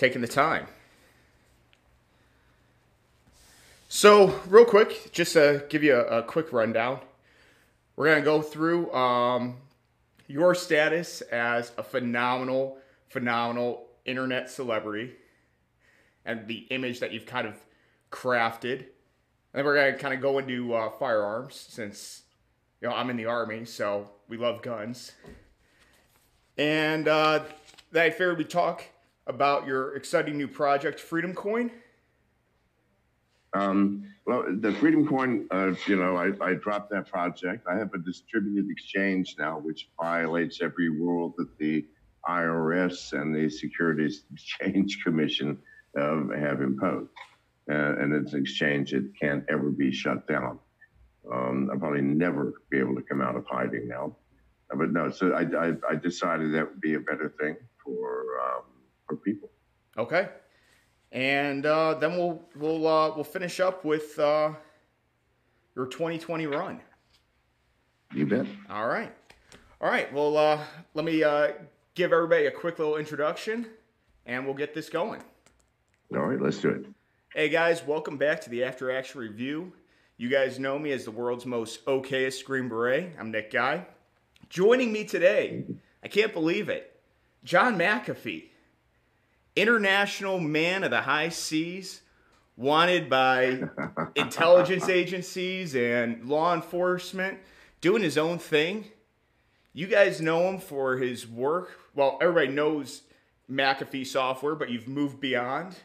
taking the time. So, real quick, just to give you a, a quick rundown, we're going to go through um, your status as a phenomenal, phenomenal internet celebrity and the image that you've kind of crafted. And then we're going to kind of go into uh, firearms since, you know, I'm in the Army, so we love guns. And uh, then I figured we talk about your exciting new project, Freedom Coin. Um, well, the Freedom Coin, uh, you know, I, I, dropped that project. I have a distributed exchange now, which violates every rule that the IRS and the Securities Exchange Commission uh, have imposed. Uh, and it's an exchange that can't ever be shut down. Um, I'll probably never be able to come out of hiding now. Uh, but no, so I, I, I, decided that would be a better thing for um, people. Okay and uh, then we'll we'll uh, we'll finish up with uh, your 2020 run. You bet. All right, all right. Well, uh, let me uh, give everybody a quick little introduction, and we'll get this going. All right, let's do it. Hey guys, welcome back to the After Action Review. You guys know me as the world's most okayest Green Beret. I'm Nick Guy. Joining me today, I can't believe it, John McAfee international man of the high seas, wanted by intelligence agencies and law enforcement, doing his own thing. You guys know him for his work. Well, everybody knows McAfee software, but you've moved beyond.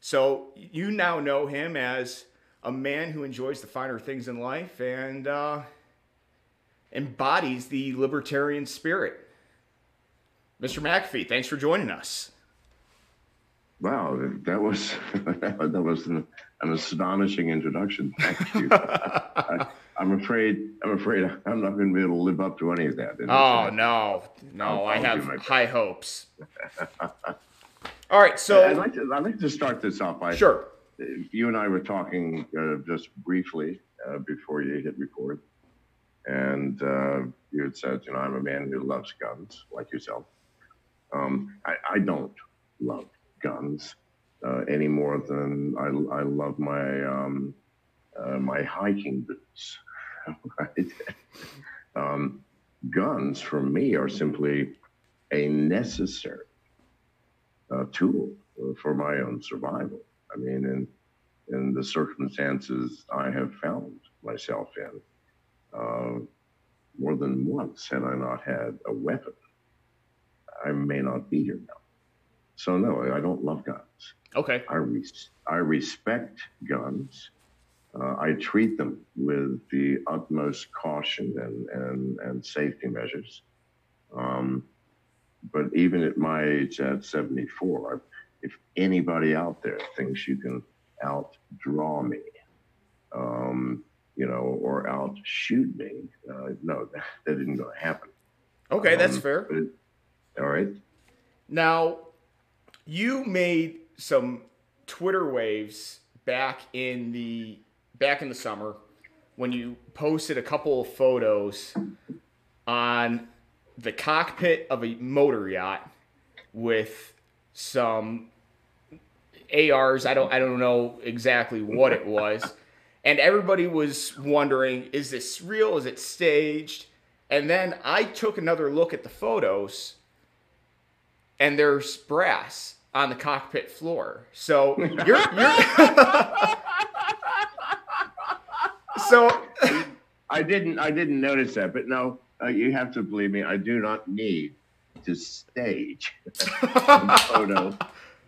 So you now know him as a man who enjoys the finer things in life and uh, embodies the libertarian spirit. Mr. McAfee, thanks for joining us. Wow, that was that was an, an astonishing introduction. Thank you. I, am afraid I'm afraid I'm not going to be able to live up to any of that. Oh no, no, I'll, i have high hopes. All right, so I'd like to I'd like to start this off by sure. You and I were talking uh, just briefly uh, before you hit record, and uh, you had said, you know, I'm a man who loves guns, like yourself. Um, I, I, don't love guns uh, any more than I, I love my um, uh, my hiking boots. um, guns for me are simply a necessary uh, tool for my own survival. I mean, in in the circumstances I have found myself in, uh, more than once had I not had a weapon I may not be here now. So no, I don't love guns. Okay. I res- I respect guns. Uh, I treat them with the utmost caution and and, and safety measures. Um, but even at my age, at 74, if anybody out there thinks you can outdraw me, um, you know, or outshoot me, uh, no, that, that isn't going to happen. Okay, um, that's fair. But, all right. Now, you made some Twitter waves back in the back in the summer when you posted a couple of photos on the cockpit of a motor yacht with some ARs. I don't I don't know exactly what it was. and everybody was wondering, is this real? Is it staged? And then I took another look at the photos and there's brass on the cockpit floor. So you're, you're so I didn't I didn't notice that, but no, uh, you have to believe me. I do not need to stage a photo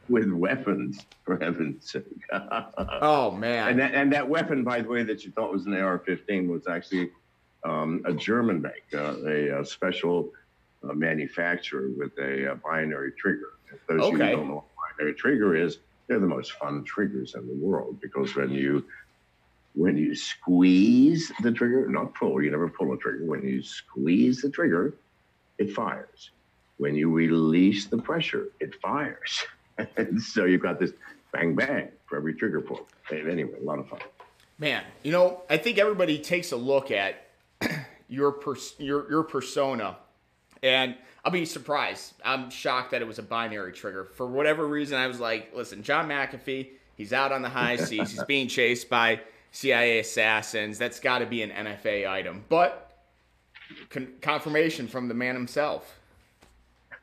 with weapons, for heaven's sake. oh man! And that, and that weapon, by the way, that you thought was an AR-15 was actually um, a German make, uh, a, a special uh, manufacturer with a, a, binary trigger. If those okay. of you who don't know what binary trigger is, they're the most fun triggers in the world because when you when you squeeze the trigger, not pull, you never pull a trigger. When you squeeze the trigger, it fires. When you release the pressure, it fires. and so you've got this bang bang for every trigger pull. Anyway, a lot of fun. Man, you know, I think everybody takes a look at your pers- your your persona and I'll be surprised. I'm shocked that it was a binary trigger. For whatever reason, I was like, listen, John McAfee, he's out on the high seas. he's being chased by CIA assassins. That's got to be an NFA item. But con- confirmation from the man himself.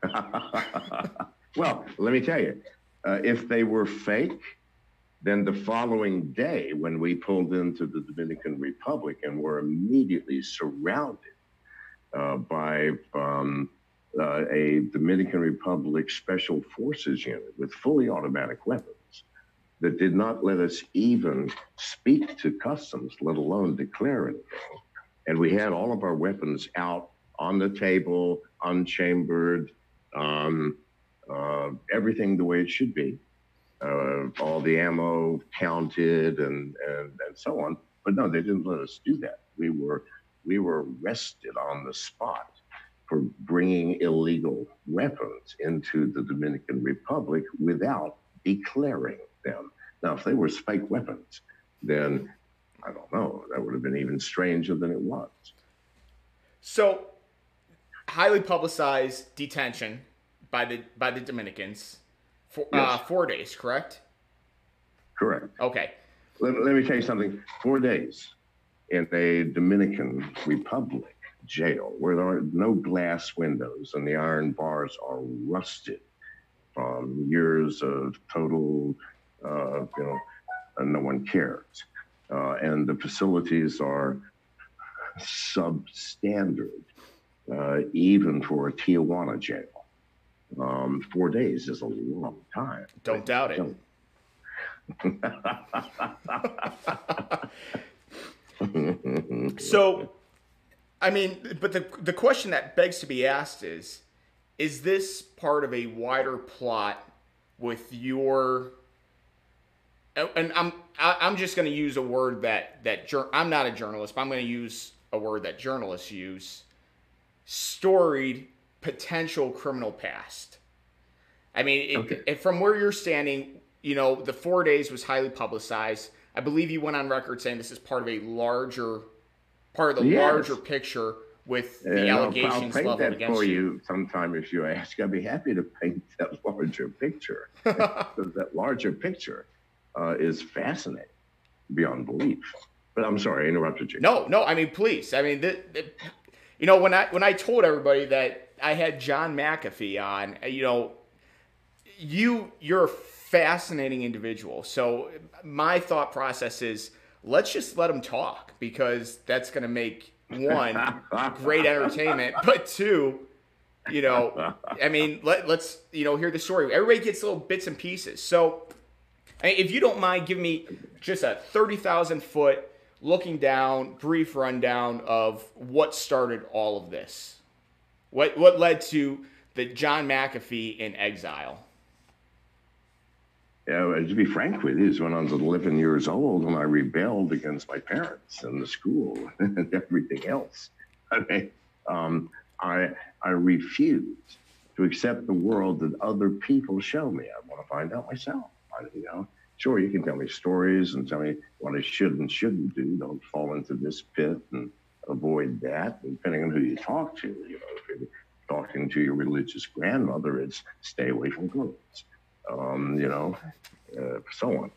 well, let me tell you, uh, if they were fake, then the following day, when we pulled into the Dominican Republic and were immediately surrounded uh, by um, uh, a Dominican Republic Special Forces unit with fully automatic weapons that did not let us even speak to customs, let alone declare anything. And we had all of our weapons out on the table, unchambered, um, uh, everything the way it should be. Uh, all the ammo counted and, and, and so on. But no, they didn't let us do that. We were we were arrested on the spot for bringing illegal weapons into the Dominican Republic without declaring them. Now, if they were fake weapons, then I don't know. That would have been even stranger than it was. So, highly publicized detention by the by the Dominicans for uh, yes. uh, four days, correct? Correct. Okay. Let, let me tell you something. Four days in a Dominican Republic jail where there are no glass windows and the iron bars are rusted from years of total, uh, you know, no one cares. Uh, and the facilities are substandard, uh, even for a Tijuana jail. Um, four days is a long time. Don't doubt it. so, I mean, but the the question that begs to be asked is: Is this part of a wider plot with your? And I'm I'm just going to use a word that that I'm not a journalist, but I'm going to use a word that journalists use: storied potential criminal past. I mean, it, okay. it, from where you're standing, you know, the four days was highly publicized. I believe you went on record saying this is part of a larger, part of the yes. larger picture with the uh, allegations I'll paint leveled that for you. you sometime if you ask. I'd be happy to paint that larger picture. that larger picture uh, is fascinating beyond belief. But I'm sorry, I interrupted you. No, no. I mean, please. I mean, the, the, you know, when I when I told everybody that I had John McAfee on, you know, you you're a fascinating individual. So my thought process is let's just let him talk because that's going to make one great entertainment, but two, you know, I mean, let, let's you know hear the story. Everybody gets little bits and pieces. So if you don't mind give me just a thirty thousand foot looking down brief rundown of what started all of this. What what led to the John McAfee in exile? Yeah, to be frank with you, is when I was 11 years old and I rebelled against my parents and the school and everything else. I mean, um, I I refused to accept the world that other people show me. I want to find out myself. I, you know, sure, you can tell me stories and tell me what I should and shouldn't do. Don't fall into this pit and avoid that. Depending on who you talk to, you know, if you're talking to your religious grandmother, it's stay away from girls um, you know, uh, so on.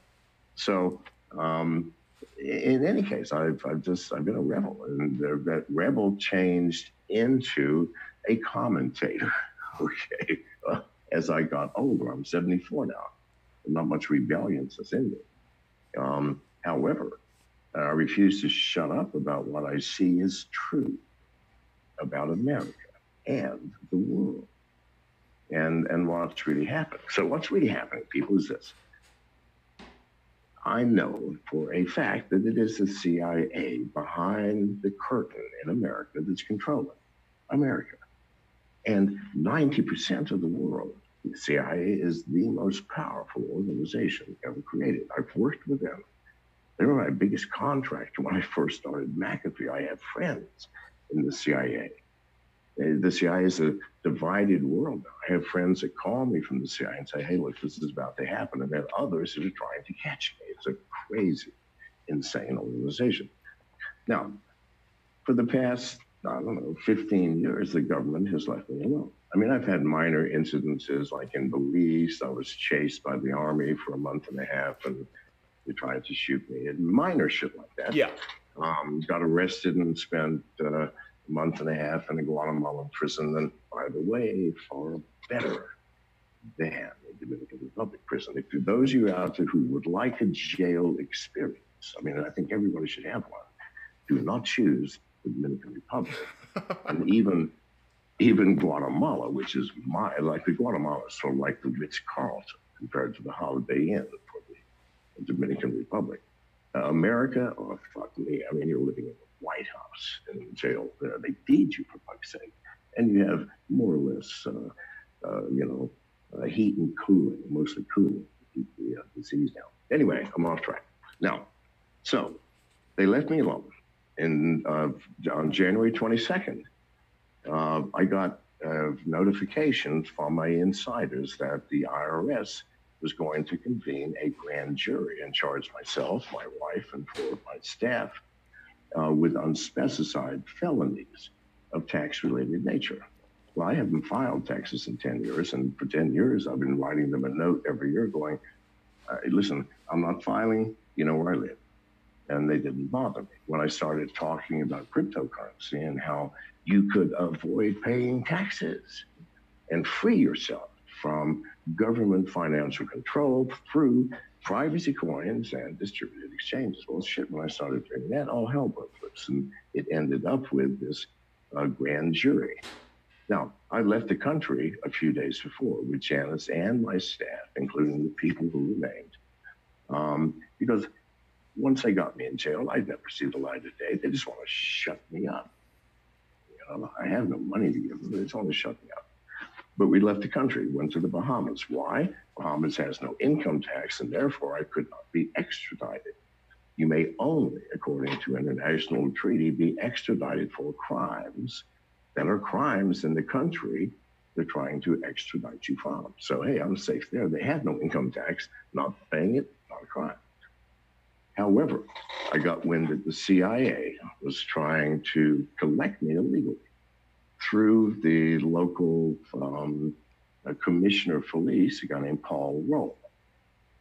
So, um, in any case, I've, I've just I've been a rebel, and that rebel changed into a commentator. Okay, as I got older, I'm 74 now. Not much rebellion in me. Um, however, I refuse to shut up about what I see as true about America and the world and, and what's really happening. So, what's really happening, people, is this. I know for a fact that it is the CIA behind the curtain in America that's controlling America. And 90% of the world, the CIA is the most powerful organization ever created. I've worked with them. They were my biggest contractor when I first started McAfee. I have friends in the CIA. The CIA is a divided world now. I have friends that call me from the CIA and say, hey, look, this is about to happen. And then others that are trying to catch me. It's a crazy, insane organization. Now, for the past, I don't know, 15 years, the government has left me alone. I mean, I've had minor incidences like in Belize. I was chased by the army for a month and a half and they tried to shoot me and minor shit like that. Yeah. Um, got arrested and spent uh, a month and a half in a Guatemalan prison. And by the way, far better than the Dominican Republic prison. If those of you out there who would like a jail experience, I mean, I think everybody should have one. Do not choose the Dominican Republic. and even even Guatemala, which is my like the Guatemala is sort of like the Ritz Carlton compared to the Holiday Inn for the Dominican Republic. Uh, America, oh fuck me! I mean, you're living in White House in jail there. They feed you for fuck's sake, and you have more or less, uh, uh, you know, uh, heat and cooling, mostly cooling to keep the uh, disease down. Anyway, I'm off track now. So they left me alone, and uh, on January 22nd uh, I got notifications from my insiders that the IRS was going to convene a grand jury and charge myself, my wife, and four of my staff uh, with unspecified felonies of tax related nature. Well, I haven't filed taxes in 10 years, and for 10 years, I've been writing them a note every year going, uh, listen, I'm not filing, you know where I live. And they didn't bother me. When I started talking about cryptocurrency and how you could avoid paying taxes and free yourself from government financial control through privacy coins and distributed exchanges. Well, shit, when I started doing that, all hell broke loose. And it ended up with this uh, grand jury. Now, I left the country a few days before with Janice and my staff, including the people who remained, um, because once they got me in jail, I'd never see the light of day. They just want to shut me up. You know, I have no money to give them. They just want to shut me up. But we left the country, went to the Bahamas. Why? Bahamas has no income tax, and therefore I could not be extradited. You may only, according to international treaty, be extradited for crimes that are crimes in the country they're trying to extradite you from. So, hey, I'm safe there. They have no income tax, not paying it, not a crime. However, I got wind that the CIA was trying to collect me illegally through the local um, commissioner of police, a guy named Paul Rolle,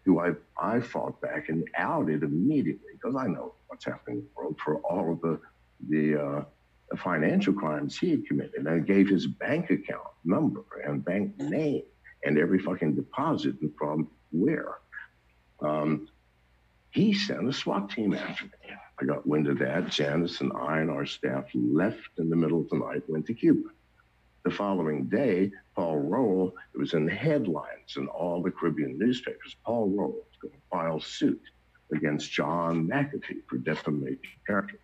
who I, I fought back and outed immediately because I know what's happening in the world for all of the, the, uh, financial crimes he had committed. And I gave his bank account number and bank name and every fucking deposit and from where. Um, he sent a SWAT team after me. I got wind of that. Janice and I and our staff left in the middle of the night, went to Cuba. The following day, Paul Rolle, it was in the headlines in all the Caribbean newspapers. Paul Rolle is going to file suit against John McAfee for defamation of character.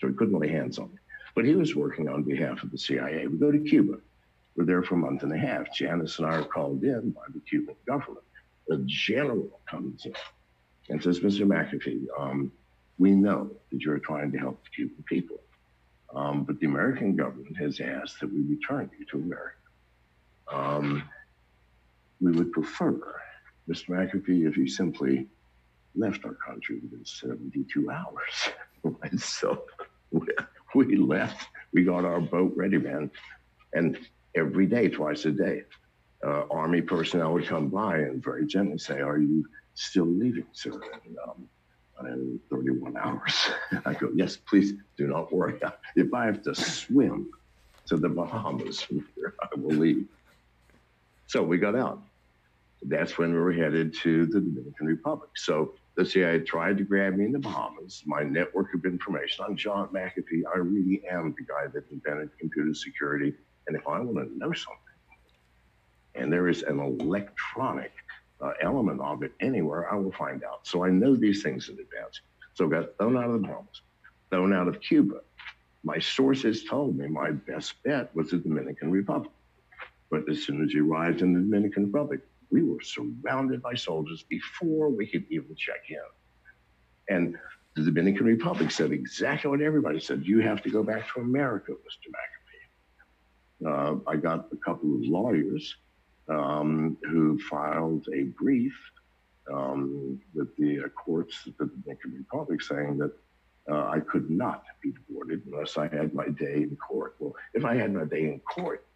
So he couldn't lay hands on me. But he was working on behalf of the CIA. We go to Cuba. We're there for a month and a half. Janice and I are called in by the Cuban government. The general comes in and says, Mr. McAfee, um, we know that you're trying to help the Cuban people, um, but the American government has asked that we return you to America. Um, we would prefer, Mr. McAfee, if you simply left our country within 72 hours. and so we left, we got our boat ready, man. And every day, twice a day, uh, Army personnel would come by and very gently say, Are you still leaving, sir, in, um, in 31 hours. I go, yes, please do not worry. If I have to swim to the Bahamas from here, I will leave. So we got out. That's when we were headed to the Dominican Republic. So the CIA tried to grab me in the Bahamas. My network of information. I'm John McAfee. I really am the guy that invented computer security. And if I want to know something, and there is an electronic uh, element of it anywhere, I will find out. So I know these things in advance. So I got thrown out of the Bahamas, thrown out of Cuba. My sources told me my best bet was the Dominican Republic. But as soon as you arrived in the Dominican Republic, we were surrounded by soldiers before we could even check in. And the Dominican Republic said exactly what everybody said. You have to go back to America, Mr. McAfee. Uh, I got a couple of lawyers um, who filed a brief um, with the uh, courts of the Dominican Republic saying that uh, I could not be deported unless I had my day in court. Well, if I had my day in court,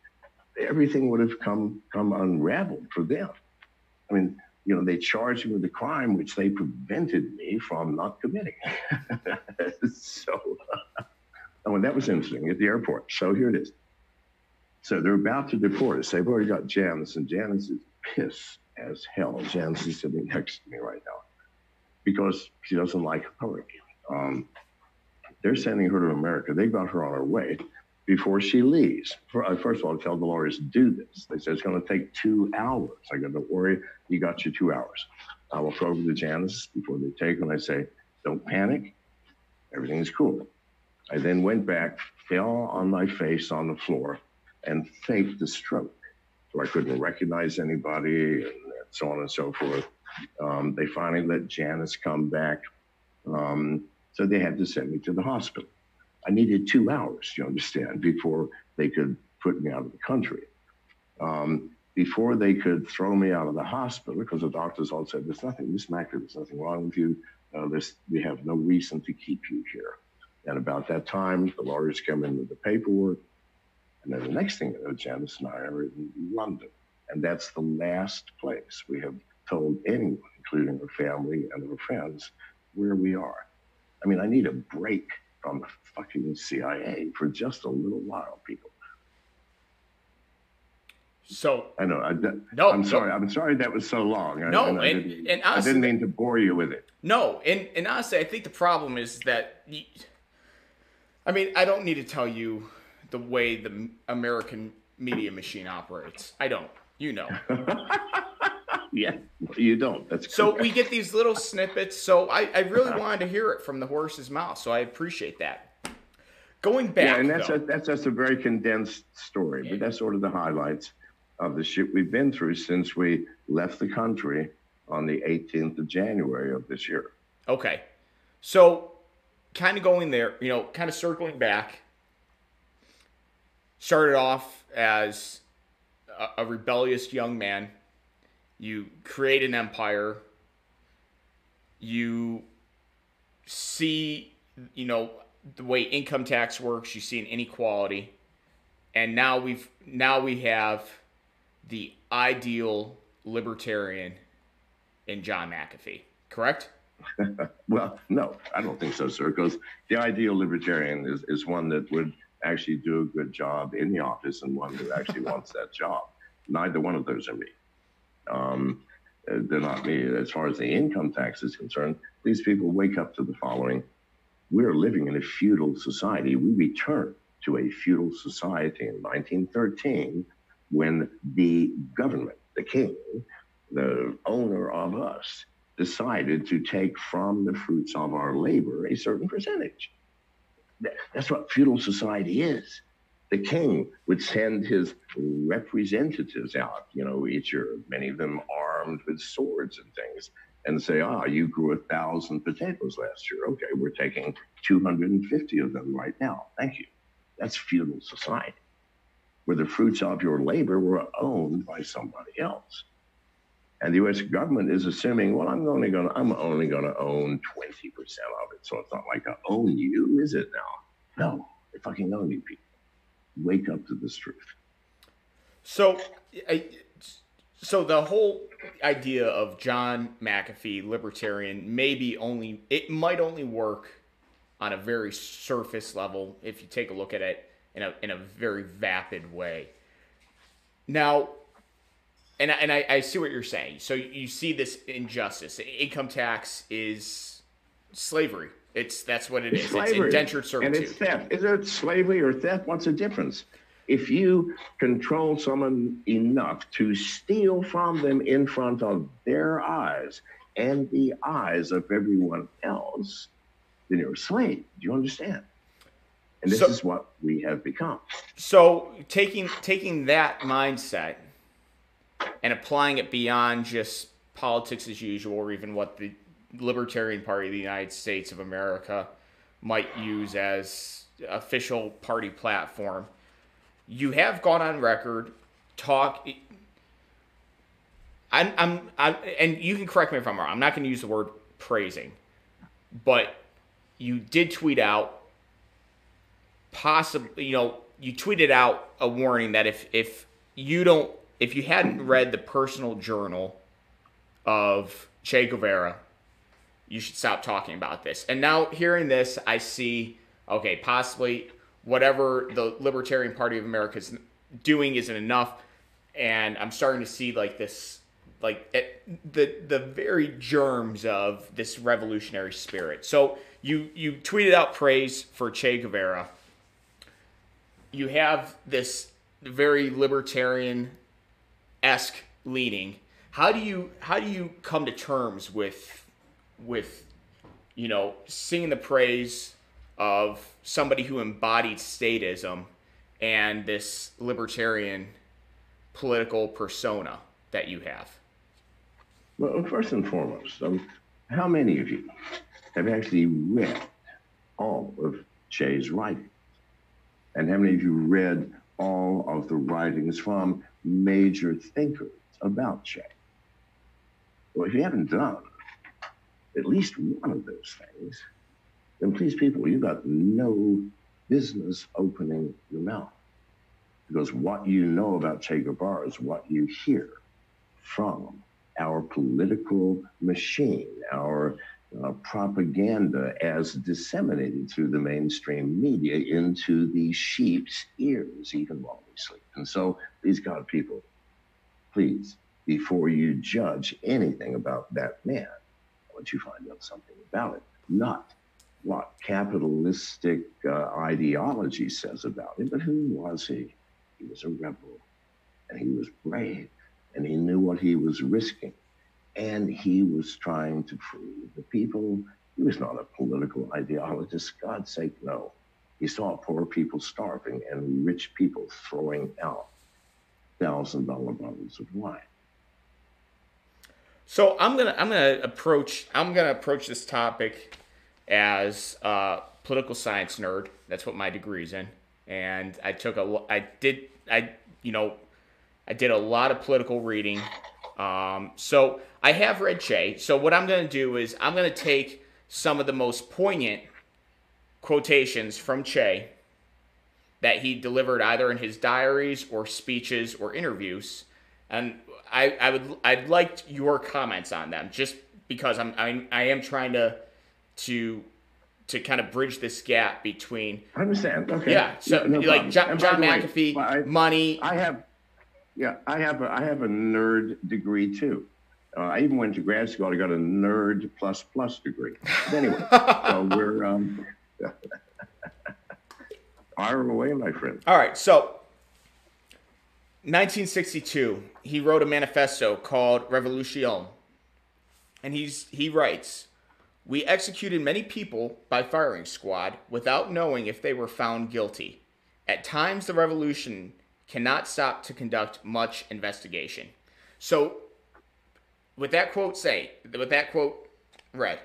everything would have come come unraveled for them. I mean, you know, they charged me with a crime which they prevented me from not committing. so, oh, and that was interesting at the airport. So here it is. So they're about to deport us. They've already got Janice, and Janice is pissed as hell. Janice is sitting next to me right now because she doesn't like hurricanes. Um, they're sending her to America. They got her on her way before she leaves. Uh, first of all, tell the lawyers to do this. They said it's going to take two hours. I go, don't worry, you got your two hours. I will throw over to Janice before they take her, and I say, don't panic. Everything's cool. I then went back, fell on my face on the floor, and faked the stroke. So I couldn't recognize anybody, and so on and so forth. Um, they finally let Janice come back. Um, so they had to send me to the hospital. I needed two hours, you understand, before they could put me out of the country. Um, before they could throw me out of the hospital, because the doctors all said, there's nothing, Miss Macker, there's nothing wrong with you. Uh, we have no reason to keep you here. And about that time, the lawyers come in with the paperwork. And then the next thing you know, Janice and I are in London. And that's the last place we have told anyone, including her family and her friends, where we are. I mean, I need a break from the fucking CIA for just a little while, people. So I know. I, no, I'm sorry. No. I'm sorry that was so long. No, and, and, and, and honestly, I didn't mean to bore you with it. No, and and honestly, I think the problem is that. You, I mean, I don't need to tell you the way the American media machine operates. I don't. You know. yeah, you don't. That's so correct. we get these little snippets. So I, I really wanted to hear it from the horse's mouth. So I appreciate that. Going back, yeah, and that's though, a, that's just a very condensed story, but that's sort of the highlights of the shit we've been through since we left the country on the 18th of January of this year. Okay, so kind of going there, you know, kind of circling back. Started off as a, a rebellious young man. You create an empire, you see, you know, the way income tax works, you see an inequality, and now we've now we have the ideal libertarian in John McAfee, correct? well, no, I don't think so, sir, because the ideal libertarian is, is one that would actually do a good job in the office and one who actually wants that job. Neither one of those are me. Um, they're not me. As far as the income tax is concerned, these people wake up to the following. We're living in a feudal society. We return to a feudal society in 1913 when the government, the king, the owner of us, decided to take from the fruits of our labor a certain percentage. That's what feudal society is the king would send his representatives out, you know, each year, many of them armed with swords and things, and say, ah, you grew a thousand potatoes last year. Okay, we're taking 250 of them right now. Thank you. That's feudal society, where the fruits of your labor were owned by somebody else. And the U.S. government is assuming, well, I'm only going to, I'm only going to own 20% of it. So it's not like I own you, is it now? No, they fucking own you people wake up to this truth. So, I, so the whole idea of John McAfee, libertarian, maybe only it might only work on a very surface level if you take a look at it in a in a very vapid way. Now, and I, and I, I see what you're saying. So you see this injustice. Income tax is slavery it's that's what it it's is. Slavery. It's indentured servitude. And it's theft. Is it slavery or theft? What's the difference? If you control someone enough to steal from them in front of their eyes and the eyes of everyone else, then you're a slave. Do you understand? And this so, is what we have become. So taking taking that mindset and applying it beyond just politics as usual or even what the Libertarian Party of the United States of America might use as official party platform. You have gone on record talk. I'm, I'm, I'm, and you can correct me if I'm wrong. I'm not going to use the word praising, but you did tweet out, possibly, you know, you tweeted out a warning that if if you don't if you hadn't read the personal journal of Che Guevara, you should stop talking about this. And now hearing this, I see okay, possibly whatever the Libertarian Party of America is doing isn't enough, and I'm starting to see like this, like it, the the very germs of this revolutionary spirit. So you you tweeted out praise for Che Guevara. You have this very libertarian esque leaning. How do you how do you come to terms with with you know singing the praise of somebody who embodied statism and this libertarian political persona that you have? Well, first and foremost, um, how many of you have actually read all of Che's writings? And how many of you read all of the writings from major thinkers about Che? Well, if you haven't done at least one of those things, then please, people, you've got no business opening your mouth. Because what you know about Che Guevara is what you hear from our political machine, our uh, propaganda as disseminated through the mainstream media into the sheep's ears, even while we sleep. And so, these God people, please, before you judge anything about that man, I want you find out something about it, not what capitalistic uh, ideology says about him, but who was he? He was a rebel, and he was brave, and he knew what he was risking and he was trying to free the people. He was not a political ideologist. God's sake, no. He saw poor people starving and rich people throwing out thousand dollar bottles of wine. So I'm gonna I'm gonna approach I'm gonna approach this topic as a political science nerd. That's what my degree's in, and I took a I did I you know I did a lot of political reading um, so I have read Che. So what I'm going to do is I'm going to take some of the most poignant quotations from Che that he delivered either in his diaries or speeches or interviews, and I, I would I'd like your comments on them, just because I'm, I'm I am trying to to to kind of bridge this gap between. I understand. Okay. Yeah. So no, no like John, John McAfee, way, money. I have yeah, I have a, I have a nerd degree too. Uh, I even went to grad school. I got a nerd plus plus degree. But anyway, so we're um, fire away, my friend. All right, so 1962, he wrote a manifesto called Revolution, and he's he writes. We executed many people by firing squad without knowing if they were found guilty. At times, the revolution cannot stop to conduct much investigation. So, with that quote say, with that quote read,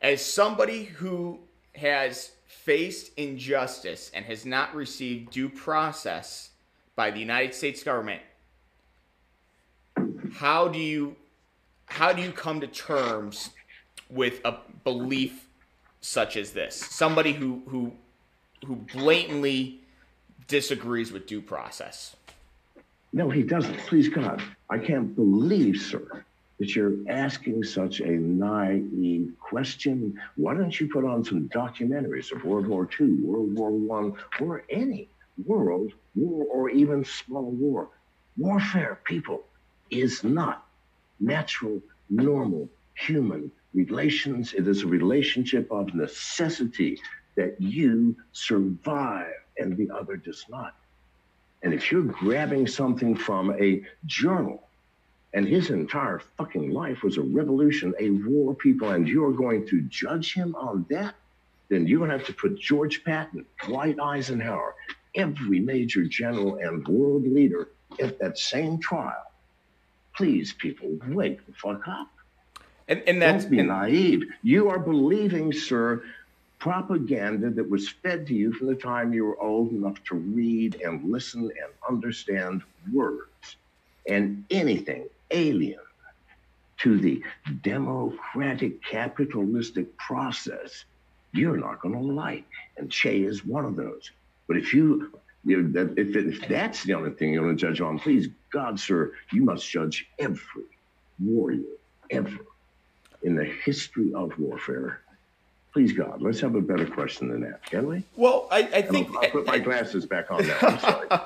as somebody who has faced injustice and has not received due process by the United States government, how do you how do you come to terms with a belief such as this? Somebody who who who blatantly disagrees with due process. No, he doesn't. Please God. I can't believe, sir, that you're asking such a naive question. Why don't you put on some documentaries of World War II, World War One, or any world war or even small war? Warfare, people, is not natural, normal, human relations. It is a relationship of necessity that you survive and the other does not. And if you're grabbing something from a journal, and his entire fucking life was a revolution, a war, people, and you're going to judge him on that, then you're going to have to put George Patton, Dwight Eisenhower, every major general and world leader at that same trial. Please, people, wake the fuck up. And, and that's Don't be and, naive. You are believing, sir, propaganda that was fed to you from the time you were old enough to read and listen and understand words and anything alien to the democratic capitalistic process you're not going to like and che is one of those but if you if, if that's the only thing you're going to judge on, please, God, sir, you must judge every warrior ever in the history of warfare. Please, God, let's have a better question than that, can we? Well, I, I think I'll, I'll, put my glasses back on now. I'm sorry.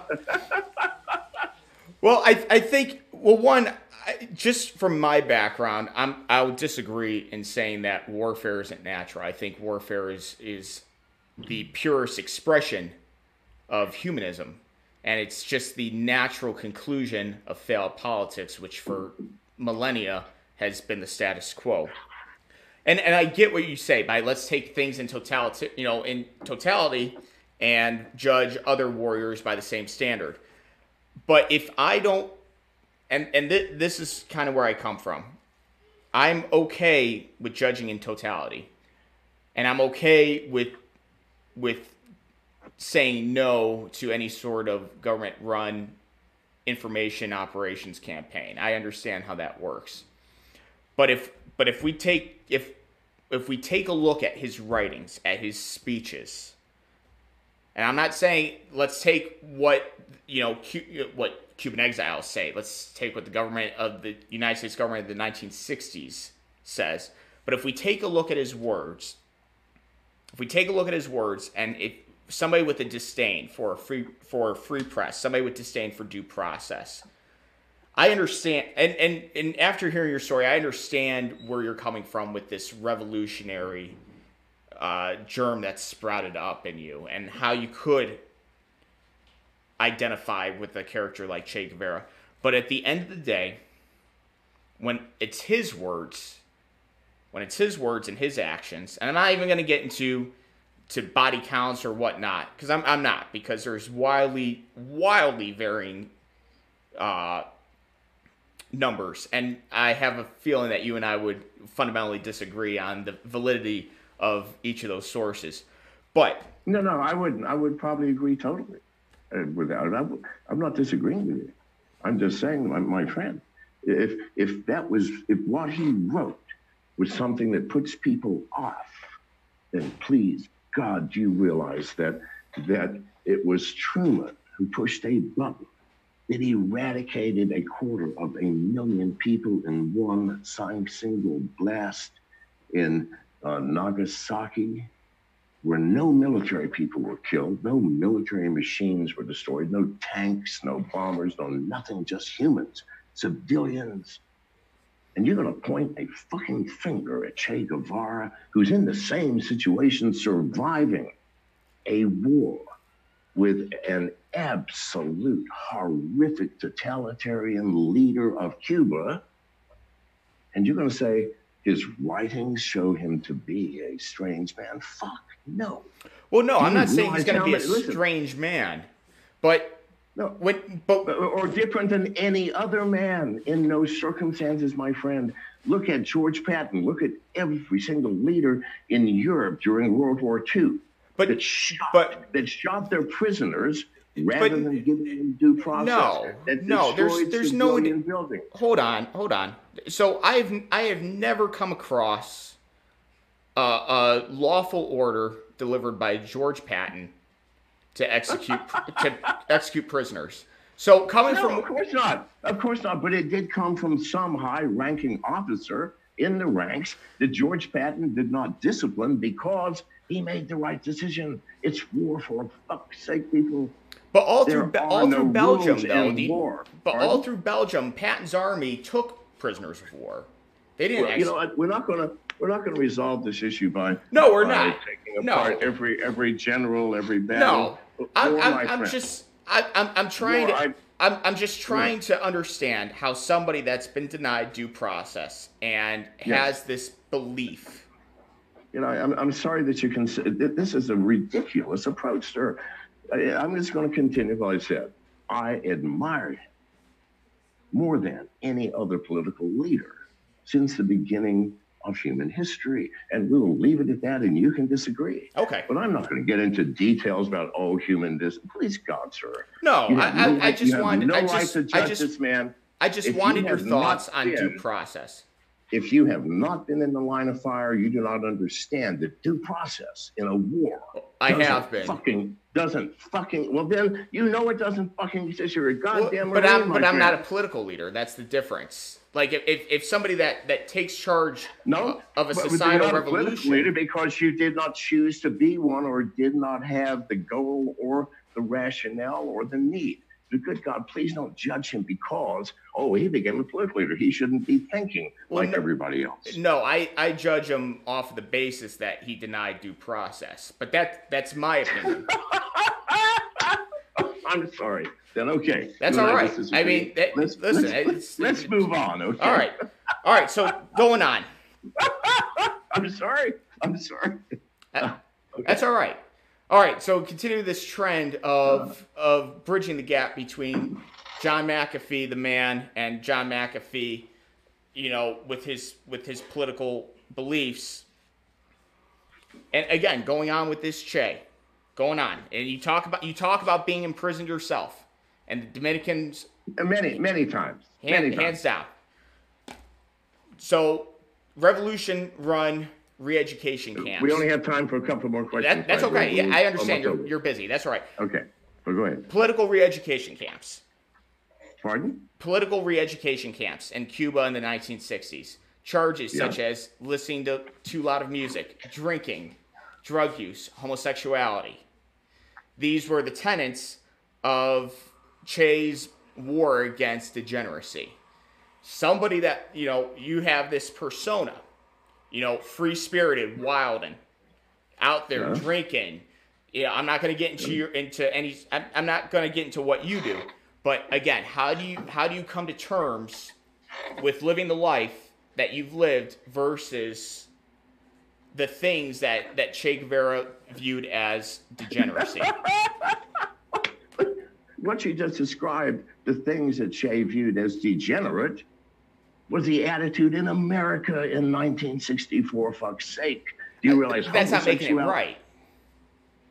well, I, I think well, one, I, just from my background, I'm I would disagree in saying that warfare isn't natural. I think warfare is is the purest expression of humanism, and it's just the natural conclusion of failed politics, which for millennia has been the status quo. And and I get what you say by let's take things in totality, you know, in totality, and judge other warriors by the same standard. But if I don't, and and th- this is kind of where I come from. I'm okay with judging in totality, and I'm okay with with saying no to any sort of government run information operations campaign. I understand how that works. But if but if we take if if we take a look at his writings, at his speeches, and I'm not saying let's take what you know what Cuban exiles say. Let's take what the government of the United States government of the 1960s says. But if we take a look at his words, if we take a look at his words, and if somebody with a disdain for a free for free press, somebody with disdain for due process. I understand, and, and and after hearing your story, I understand where you're coming from with this revolutionary uh, germ that's sprouted up in you, and how you could identify with a character like Che Guevara. But at the end of the day, when it's his words, when it's his words and his actions, and I'm not even going to get into to body counts or whatnot because I'm, I'm not because there's wildly wildly varying uh, numbers. And i have a feeling that you and i would fundamentally disagree on the validity of each of those sources. But no no i wouldn't. I would probably agree totally uh, without it i'm not disagreeing with you. I'm just saying my, my friend if if that was if what he wrote was something that puts people off then please God, do you realize that that it was Truman who pushed a button that eradicated a quarter of a million people in one single blast in uh, Nagasaki, where no military people were killed, no military machines were destroyed, no tanks, no bombers, no nothing, just humans, civilians. And you're going to point a fucking finger at Che Guevara, who's in the same situation, surviving a war with an absolute horrific totalitarian leader of Cuba. And you're going to say his writings show him to be a strange man. Fuck, no. Well, no, I'm not saying he's going to be a strange man, but no, when, but, or different than any other man in those circumstances, my friend. Look at George Patton. Look at every single leader in Europe during World War II but, that shot, but, that shot their prisoners rather but, than giving them due process. No, no, there's there's no building. Hold on, hold on. So I've I have never come across a, a lawful order delivered by George Patton to execute to execute prisoners. So coming no, from of course not, of course not. But it did come from some high-ranking officer in the ranks that George Patton did not discipline because he made the right decision. It's war for fuck's sake, people. But all there through all no through Belgium, though, the, war. but all through Belgium, Patton's army took prisoners of war. They didn't. Well, you know, we're not going to we're not going to resolve this issue by no, we're by not taking apart no. every every general, every battle. No, I'm, I'm, I'm just I, I'm I'm trying to. I, I'm, I'm just hmm. trying to understand how somebody that's been denied due process and yes. has this belief. You know, I'm, I'm sorry that you can. This is a ridiculous approach, sir. I, I'm just going to continue what I said. I admire him more than any other political leader since the beginning of human history. And we will leave it at that, and you can disagree. Okay. But I'm not going to get into details about, oh, human this. Please, God, sir. No, I, no, I, I, just wanted. No I just, right to judge I just, this man. I just if wanted you your thoughts on due process. if you have not been in the line of fire, you do not understand the due process in a war. I have been. Fucking doesn't fucking. Well, then you know it doesn't fucking exist. You're a goddamn. Well, but I'm but I'm not a political leader. That's the difference. Like if, if, if somebody that, that takes charge No, of a societal a revolution. leader because you did not choose to be one, or did not have the goal, or the rationale, or the need. The good God, please don't judge him because oh he became a political leader. He shouldn't be thinking Well, like no- everybody else. No, I, I judge him off the basis that he denied due process. But that that's my opinion. I'm sorry. Then okay. That's all right. I right. disagree. I mean, that- let's, listen, let's, it's- let's move on. Okay. All right. All right, so going on. I'm sorry. I'm sorry. Uh, That's all right. All right, so continue this trend of of bridging the gap between John McAfee, the man, and John McAfee, you know, with his with his political beliefs. And again, going on with this Che, going on, and you talk about you talk about being imprisoned yourself, and the Dominicans Many, many times. hand, many times. hands down. So, revolution run re-education camps. We only have time for a couple more questions. That, that's Mike. okay. We're- Yeah, I understand. You're, over. you're busy. That's all right. Okay. But go ahead. Political re-education camps. Pardon? Political re-education camps in Cuba in the 1960s. Charges Yeah. such as listening to too loud of music, drinking, drug use, homosexuality. These were the tenets of Che's war against degeneracy. Somebody that, you know, you have this persona, you know, free spirited, wild, and out there Yeah. drinking. Yeah, I'm not going to get into your into any. I'm, I'm not going to get into what you do. But again, how do you how do you come to terms with living the life that you've lived versus the things that that Che Guevara viewed as degeneracy? What you just described, the things that Che viewed as degenerate, was the attitude in America in 1964. Fuck's sake! Do you uh, realize That's not making it right.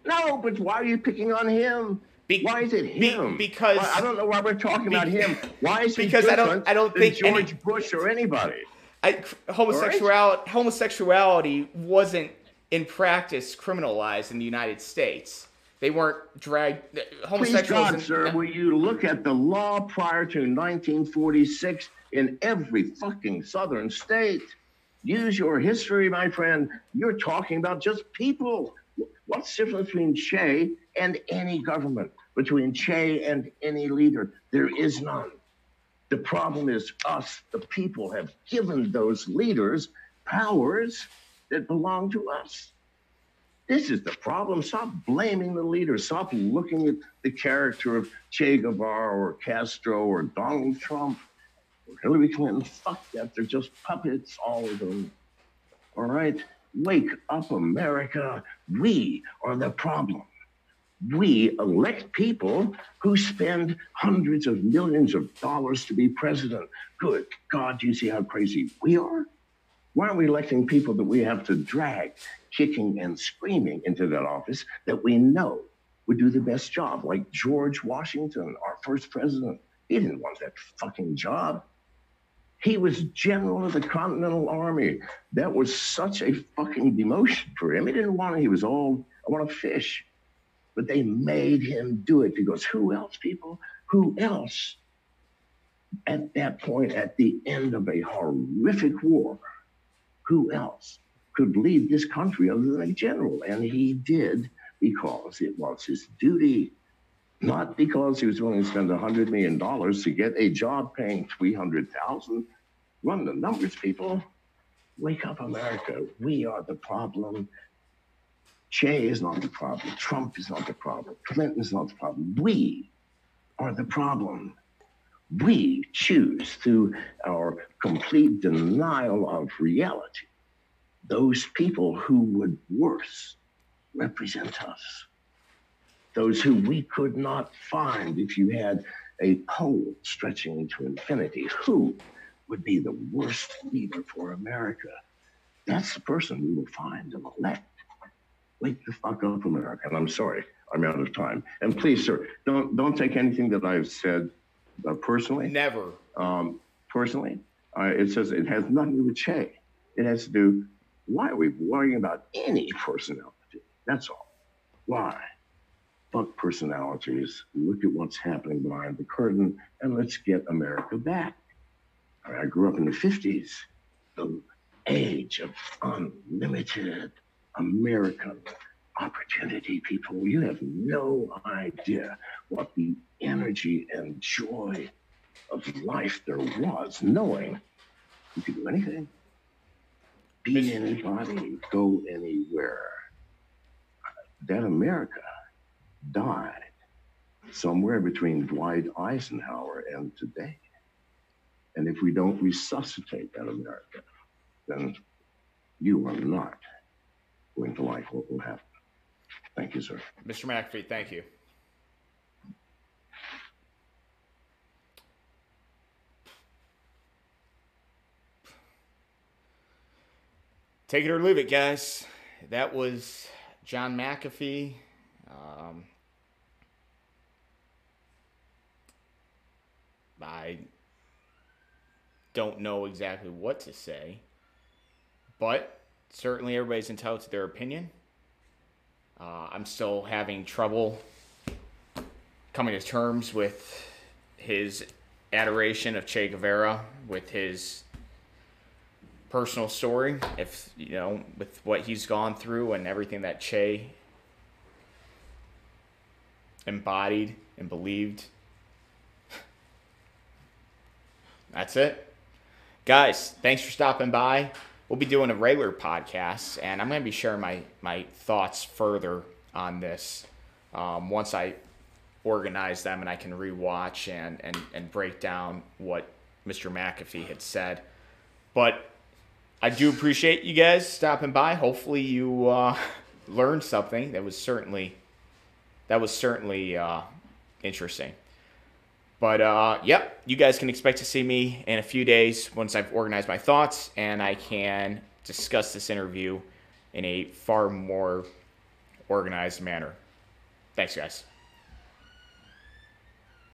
No, but why are you picking on him? Be- why is it be- him? because- Why- I don't know why we're talking about him. Why is he because I don't- I don't think any- George Bush or anybody? I, homosexuality homosexuality wasn't in practice criminalized in the United States. They weren't dragged. Please God, sir, will you look at the law prior to 1946 in every fucking southern state? Use your history, my friend. You're talking about just people. What's the difference between Che and any government? Between Che and any leader? There is none. The problem is us, the people, have given those leaders powers that belong to us. This is the problem. Stop blaming the leaders. Stop looking at the character of Che Guevara or Castro or Donald Trump or Hillary Clinton. Fuck that. They're just puppets, all of them. All right? Wake up, America. We are the problem. We elect people who spend hundreds of millions of dollars to be president. Good God, do you see how crazy we are? Why are we electing people that we have to drag, kicking and screaming into that office that we know would do the best job? Like George Washington, our first president. He didn't want that fucking job. He was general of the Continental Army. That was such a fucking demotion for him. He didn't want it. He was all, I want to fish. But they made him do it because who else, people? Who else at that point, at the end of a horrific war, who else could lead this country other than a general? And he did because it was his duty, not because he was willing to spend $100 million to get a job paying 300000 Run the numbers, people. Wake up, America. We are the problem. Che is not the problem. Trump is not the problem. Clinton is not the problem. We are the problem. We choose through our complete denial of reality those people who would worse represent us. Those who we could not find if you had a pole stretching into infinity. Who would be the worst leader for America? That's the person we will find and elect. Wake the fuck up, America. And I'm sorry, I'm out of time. And please, sir, don't don't take anything that I've said uh, personally. Never. Um, personally, Uh, it says it has nothing to do with Che. It has to do, why are we worrying about any personality? That's all. Why? Fuck personalities. Look at what's happening behind the curtain and let's get America back. I, mean, I grew up in the 50s, the age of unlimited American opportunity, people. You have no idea what the energy and joy of life there was, knowing you could do anything, be anybody, go anywhere. That America died somewhere between Dwight Eisenhower and today. And if we don't resuscitate that America, then you are not going to like what will happen. Thank you, sir. Mr. McAfee, thank you. Take it or leave it, guys. That was John McAfee. Um, I don't know exactly what to say, but certainly everybody's entitled to their opinion. Uh, I'm still having trouble coming to terms with his adoration of Che Guevara, with his personal story, if you know, with what he's gone through and everything that Che embodied and believed. That's it. Guys, thanks for stopping by. We'll be doing a regular podcast, and I'm going to be sharing my, my thoughts further on this um, once I organize them and I can rewatch and, and, and break down what Mr. McAfee had said. But I do appreciate you guys stopping by. Hopefully, you uh, learned something. That was certainly that was certainly uh, interesting. But uh, yep, you guys can expect to see me in a few days once I've organized my thoughts and I can discuss this interview in a far more organized manner. Thanks, guys.